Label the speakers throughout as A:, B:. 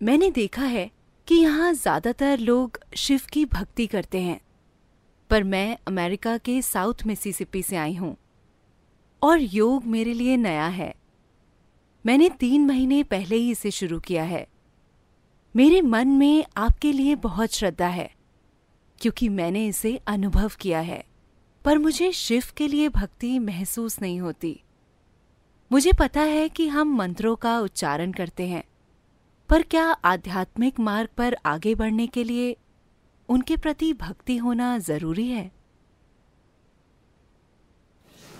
A: मैंने देखा है कि यहाँ ज़्यादातर लोग शिव की भक्ति करते हैं। पर मैं अमेरिका के साउथ मिसिसिपी से आई हूँ। और योग मेरे लिए नया है। मैंने तीन महीने पहले ही इसे शुरू किया है। मेरे मन में आपके लिए बहुत श्रद्धा है, क्योंकि मैंने इसे अनुभव किया है। पर मुझे शिव के लिए भक्ति महसूस नहीं होती। मुझे पता है कि हम मंत्रों का उच्चारण करते हैं। पर क्या आध्यात्मिक मार्ग पर आगे बढ़ने के लिए उनके प्रति भक्ति होना ज़रूरी है?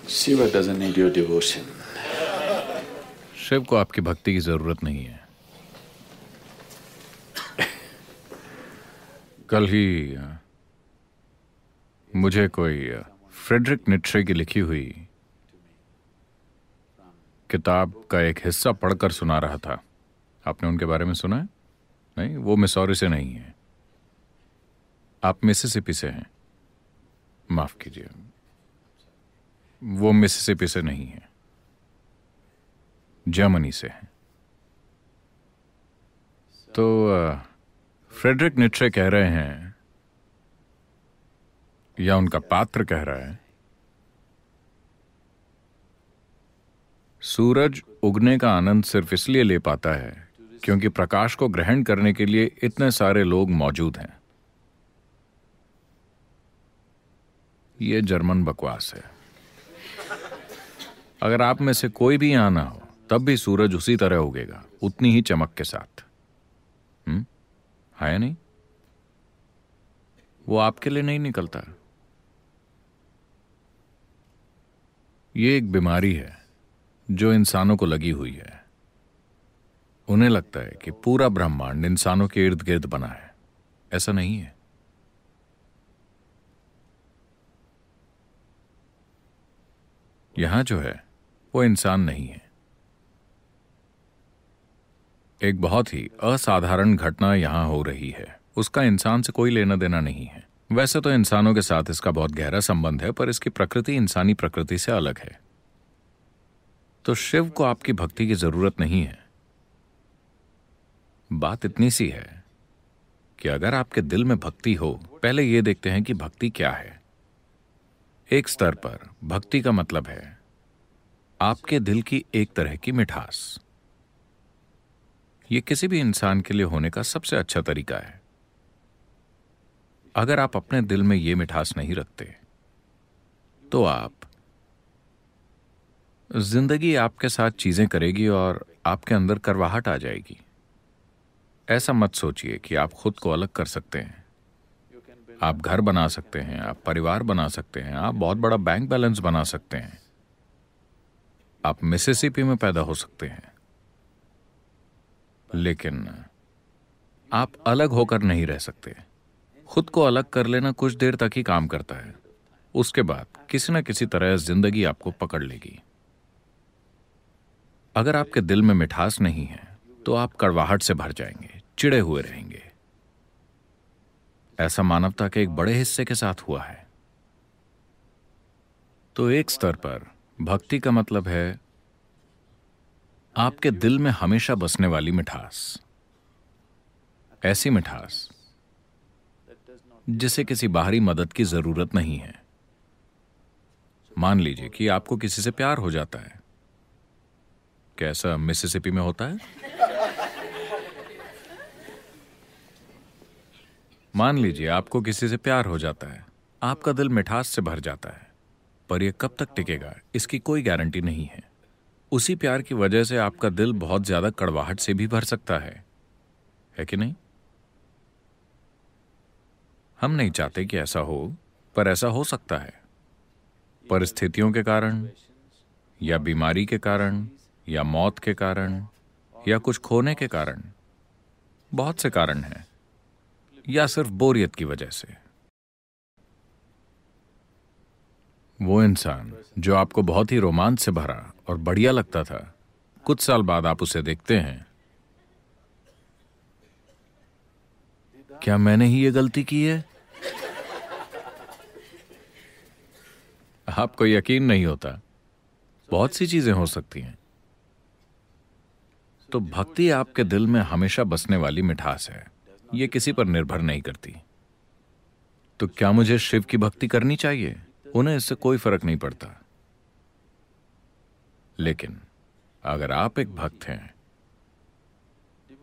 B: Shiva doesn't need your devotion.
C: Shiv को आपकी भक्ति की ज़रूरत नहीं है। कल ही मुझे कोई फ्रेडरिक निट्शे की लिखी हुई किताब का एक हिस्सा पढ़कर सुना रहा था। आपने उनके बारे में सुना है? नहीं, वो मिसौरी से नहीं है। आप मिसिसिपी से हैं। माफ़ कीजिए। वो मिसिसिपी से नहीं है। जर्मनी से है। तो फ्रेडरिक निट्शे कह रहे हैं, या उनका पात्र कह रहा है, सूरज उगने का आनंद सिर्फ़ इसलिए ले पाता है क्योंकि प्रकाश को ग्रहण करने के लिए इतने सारे लोग मौजूद हैं। यह जर्मन बकवास है। अगर आप में से कोई भी यहाँ ना हो, तब भी सूरज उसी तरह उगेगा, उतनी ही चमक के साथ। हम्म? है या नहीं? वो आपके लिए नहीं निकलता। ये एक बीमारी है, जो इंसानों को लगी हुई है। उन्हें लगता है कि पूरा ब्रह्मांड इंसानों के इर्द गिर्द बना है। ऐसा नहीं है। यहाँ जो है, वो इंसान नहीं है। एक बहुत ही असाधारण घटना यहाँ हो रही है। उसका इंसान से कोई लेना देना नहीं है। वैसे तो इंसानों के साथ इसका बहुत गहरा संबंध है, पर इसकी प्रकृति इंसानी प्रकृति से अलग है। तो शिव को आपकी भक्ति की ज़रूरत नहीं है। बात इतनी सी है कि अगर आपके दिल में भक्ति हो, पहले यह देखते हैं कि भक्ति क्या है। एक स्तर पर, भक्ति का मतलब है आपके दिल की एक तरह की मिठास। ये किसी भी इंसान के लिए होने का सबसे अच्छा तरीका है। अगर आप अपने दिल में यह मिठास नहीं रखते तो आप ज़िंदगी आपके साथ चीज़ें करेगी और आपके अंदर करवाहट आ जाएगी। ऐसा मत सोचिए कि आप खुद को अलग कर सकते हैं। आप घर बना सकते हैं, आप परिवार बना सकते हैं, आप बहुत बड़ा बैंक बैलेंस बना सकते हैं। आप मिसिसिपी में पैदा हो सकते हैं। लेकिन आप अलग होकर नहीं रह सकते। खुद को अलग कर लेना कुछ देर तक ही काम करता है। उसके बाद किसी न किसी तरह ज़िंदगी आपको पकड़ लेगी। अगर आपके दिल में मिठास नहीं है तो आप कड़वाहट से भर जाएँगे। चिड़े हुए रहेंगे। ऐसा मानवता के एक बड़े हिस्से के साथ हुआ है। तो एक स्तर पर भक्ति का मतलब है आपके दिल में हमेशा बसने वाली मिठास। ऐसी मिठास जिसे किसी बाहरी मदद की ज़रूरत नहीं है। मान लीजिए कि आपको किसी से प्यार हो जाता है। कैसा मिसिसिपी में होता है? मान लीजिए आपको किसी से प्यार हो जाता है। आपका दिल मिठास से भर जाता है। पर यह कब तक टिकेगा, इसकी कोई गारंटी नहीं है। उसी प्यार की वजह से आपका दिल बहुत ज़्यादा कड़वाहट से भी भर सकता है। है कि नहीं? हम नहीं चाहते कि ऐसा हो, पर ऐसा हो सकता है। परिस्थितियों के कारण, या बीमारी के कारण, या मौत के कारण, या कुछ खोने के कारण। बहुत से कारण हैं। या सिर्फ़ बोरियत की वजह से? वो इंसान जो आपको बहुत ही रोमांच से भरा और बढ़िया लगता था। कुछ साल बाद आप उसे देखते हैं। क्या मैंने ही ये गलती की है? आपको यकीन नहीं होता। बहुत सी चीज़ें हो सकती हैं। तो भक्ति आपके दिल में हमेशा बसने वाली मिठास है। ये किसी पर निर्भर नहीं करती। तो क्या मुझे शिव की भक्ति करनी चाहिए? उन्हें इससे कोई फ़र्क नहीं पड़ता। लेकिन अगर आप एक भक्त हैं,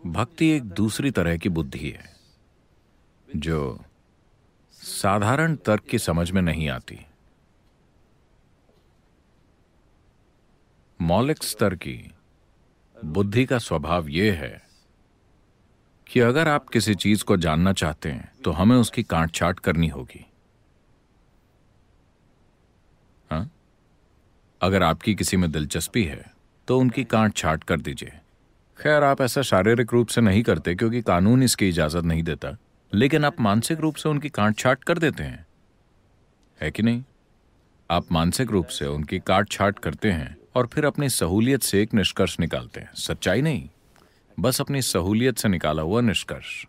C: भक्ति एक दूसरी तरह की बुद्धि है, जो साधारण तर्क की समझ में नहीं आती। मौलिक स्तर की बुद्धि का स्वभाव यह है कि अगर आप किसी चीज़ को जानना चाहते हैं तो हमें उसकी काट छाट करनी होगी। हाँ? अगर आपकी किसी में दिलचस्पी है तो उनकी काट छाट कर दीजिए। खैर, आप ऐसा शारीरिक रूप से नहीं करते क्योंकि कानून इसकी इजाज़त नहीं देता, लेकिन आप मानसिक रूप से उनकी काट छाट कर देते हैं। है कि नहीं? आप मानसिक रूप से उनकी काट छाट करते हैं और फिर अपनी सहूलियत से एक निष्कर्ष निकालते हैं। सच्चाई नहीं? बस अपनी सहूलियत से निकाला हुआ निष्कर्ष।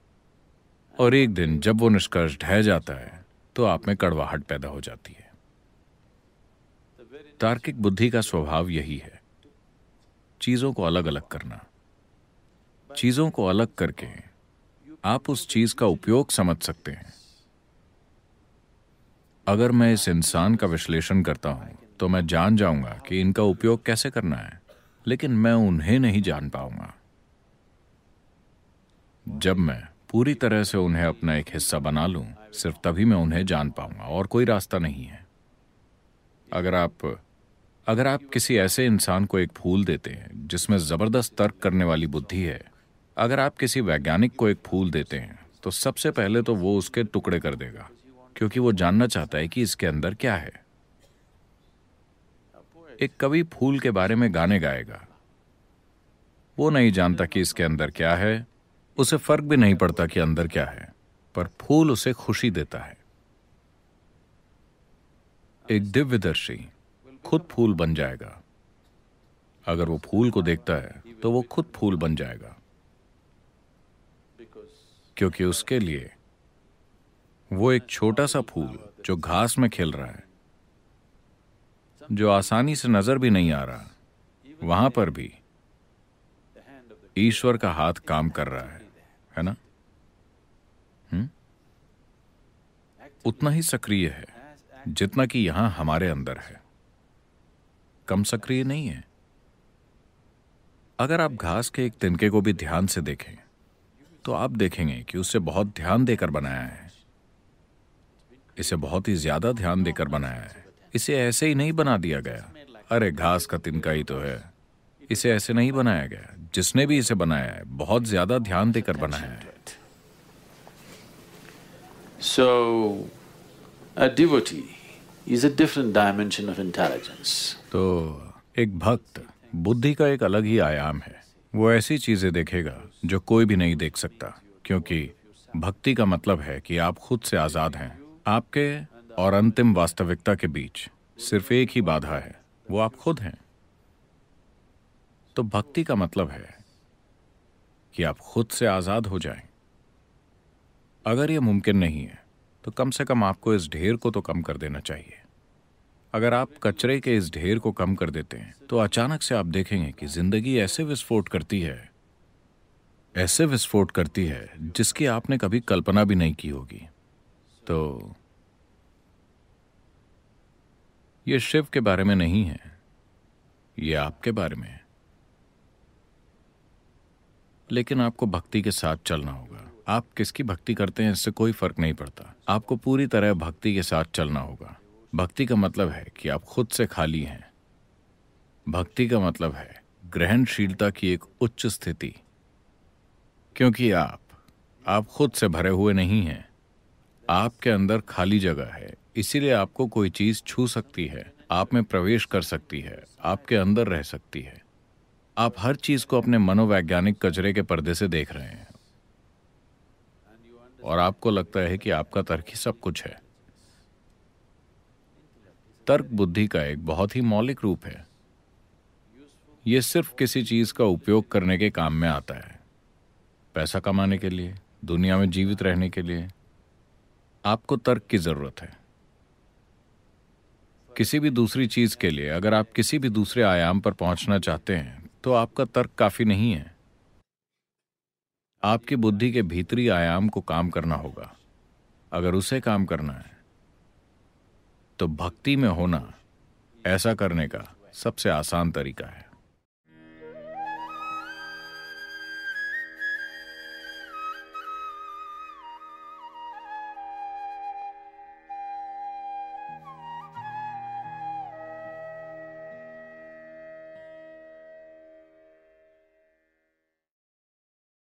C: और एक दिन जब वो निष्कर्ष ढह जाता है तो आप में कड़वाहट पैदा हो जाती है। तार्किक बुद्धि का स्वभाव यही है। चीज़ों को अलग अलग करना। चीज़ों को अलग करके आप उस चीज़ का उपयोग समझ सकते हैं। अगर मैं इस इंसान का विश्लेषण करता हूँ तो मैं जान जाऊँगा कि इनका उपयोग कैसे करना है, लेकिन मैं उन्हें नहीं जान पाऊँगा। जब मैं पूरी तरह से उन्हें अपना एक हिस्सा बना लूँ, सिर्फ़ तभी मैं उन्हें जान पाऊँगा, और कोई रास्ता नहीं है। अगर आप अगर आप किसी ऐसे इंसान को एक फूल देते हैं, जिसमें ज़बरदस्त तर्क करने वाली बुद्धि है, अगर आप किसी वैज्ञानिक को एक फूल देते हैं तो सबसे पहले तो वो उसके टुकड़े कर देगा, क्योंकि वो जानना चाहता है कि इसके अंदर क्या है। एक कवि फूल के बारे में गाने गाएगा। वो नहीं जानता कि इसके अंदर क्या है उसे फ़र्क भी नहीं पड़ता कि अंदर क्या है, पर फूल उसे खुशी देता है। एक दिव्यदर्शी खुद फूल बन जाएगा। अगर वो फूल को देखता है तो वो खुद फूल बन जाएगा। क्योंकि उसके लिए वो एक छोटा सा फूल जो घास में खिल रहा है, जो आसानी से नज़र भी नहीं आ रहा, वहाँ पर भी ईश्वर का हाथ काम कर रहा है। है ना? हुँ? उतना ही सक्रिय है, जितना कि यहाँ हमारे अंदर है। कम सक्रिय नहीं है। अगर आप घास के एक तिनके को भी ध्यान से देखें तो आप देखेंगे कि उसे बहुत ध्यान देकर बनाया है। इसे बहुत ही ज़्यादा ध्यान देकर बनाया है। इसे ऐसे ही नहीं बना दिया गया। अरे, घास का तिनका ही तो है। इसे ऐसे नहीं बनाया गया। जिसने भी इसे बनाया है बहुत ज़्यादा ध्यान देकर बनाया है।
B: So, a devotee is a different dimension of intelligence.
C: तो एक भक्त बुद्धि का एक अलग ही आयाम है। वो ऐसी चीज़ें देखेगा जो कोई भी नहीं देख सकता क्योंकि भक्ति का मतलब है कि आप खुद से आज़ाद हैं। आपके और अंतिम वास्तविकता के बीच सिर्फ़ एक ही बाधा है वो आप खुद हैं। तो भक्ति का मतलब है कि आप खुद से आज़ाद हो जाएँ। अगर यह मुमकिन नहीं है तो कम से कम आपको इस ढेर को तो कम कर देना चाहिए। अगर आप कचरे के इस ढेर को कम कर देते हैं तो अचानक से आप देखेंगे कि ज़िंदगी ऐसे विस्फोट करती है, ऐसे विस्फोट करती है, जिसकी आपने कभी कल्पना भी नहीं की होगी। तो यह शिव के बारे में नहीं है यह आपके बारे में है। लेकिन आपको भक्ति के साथ चलना होगा। आप किसकी भक्ति करते हैं, इससे कोई फ़र्क नहीं पड़ता। आपको पूरी तरह भक्ति के साथ चलना होगा। भक्ति का मतलब है कि आप खुद से खाली हैं। भक्ति का मतलब है ग्रहणशीलता की एक उच्च स्थिति। क्योंकि आप आप खुद से भरे हुए नहीं हैं। आपके अंदर खाली जगह है। इसीलिए आपको कोई चीज़ छू सकती है। आप में प्रवेश कर सकती है। आपके अंदर रह सकती है। आप हर चीज़ को अपने मनोवैज्ञानिक कचरे के पर्दे से देख रहे हैं। और आपको लगता है कि आपका तर्क ही सब कुछ है। तर्क बुद्धि का एक बहुत ही मौलिक रूप है। यह सिर्फ़ किसी चीज़ का उपयोग करने के काम में आता है। पैसा कमाने के लिए, दुनिया में जीवित रहने के लिए आपको तर्क की ज़रूरत है। किसी भी दूसरी चीज़ के लिए, अगर आप किसी भी दूसरे आयाम पर पहुँचना चाहते हैं तो आपका तर्क काफ़ी नहीं है। आपकी बुद्धि के भीतरी आयाम को काम करना होगा। अगर उसे काम करना है तो भक्ति में होना ऐसा करने का सबसे आसान तरीका है।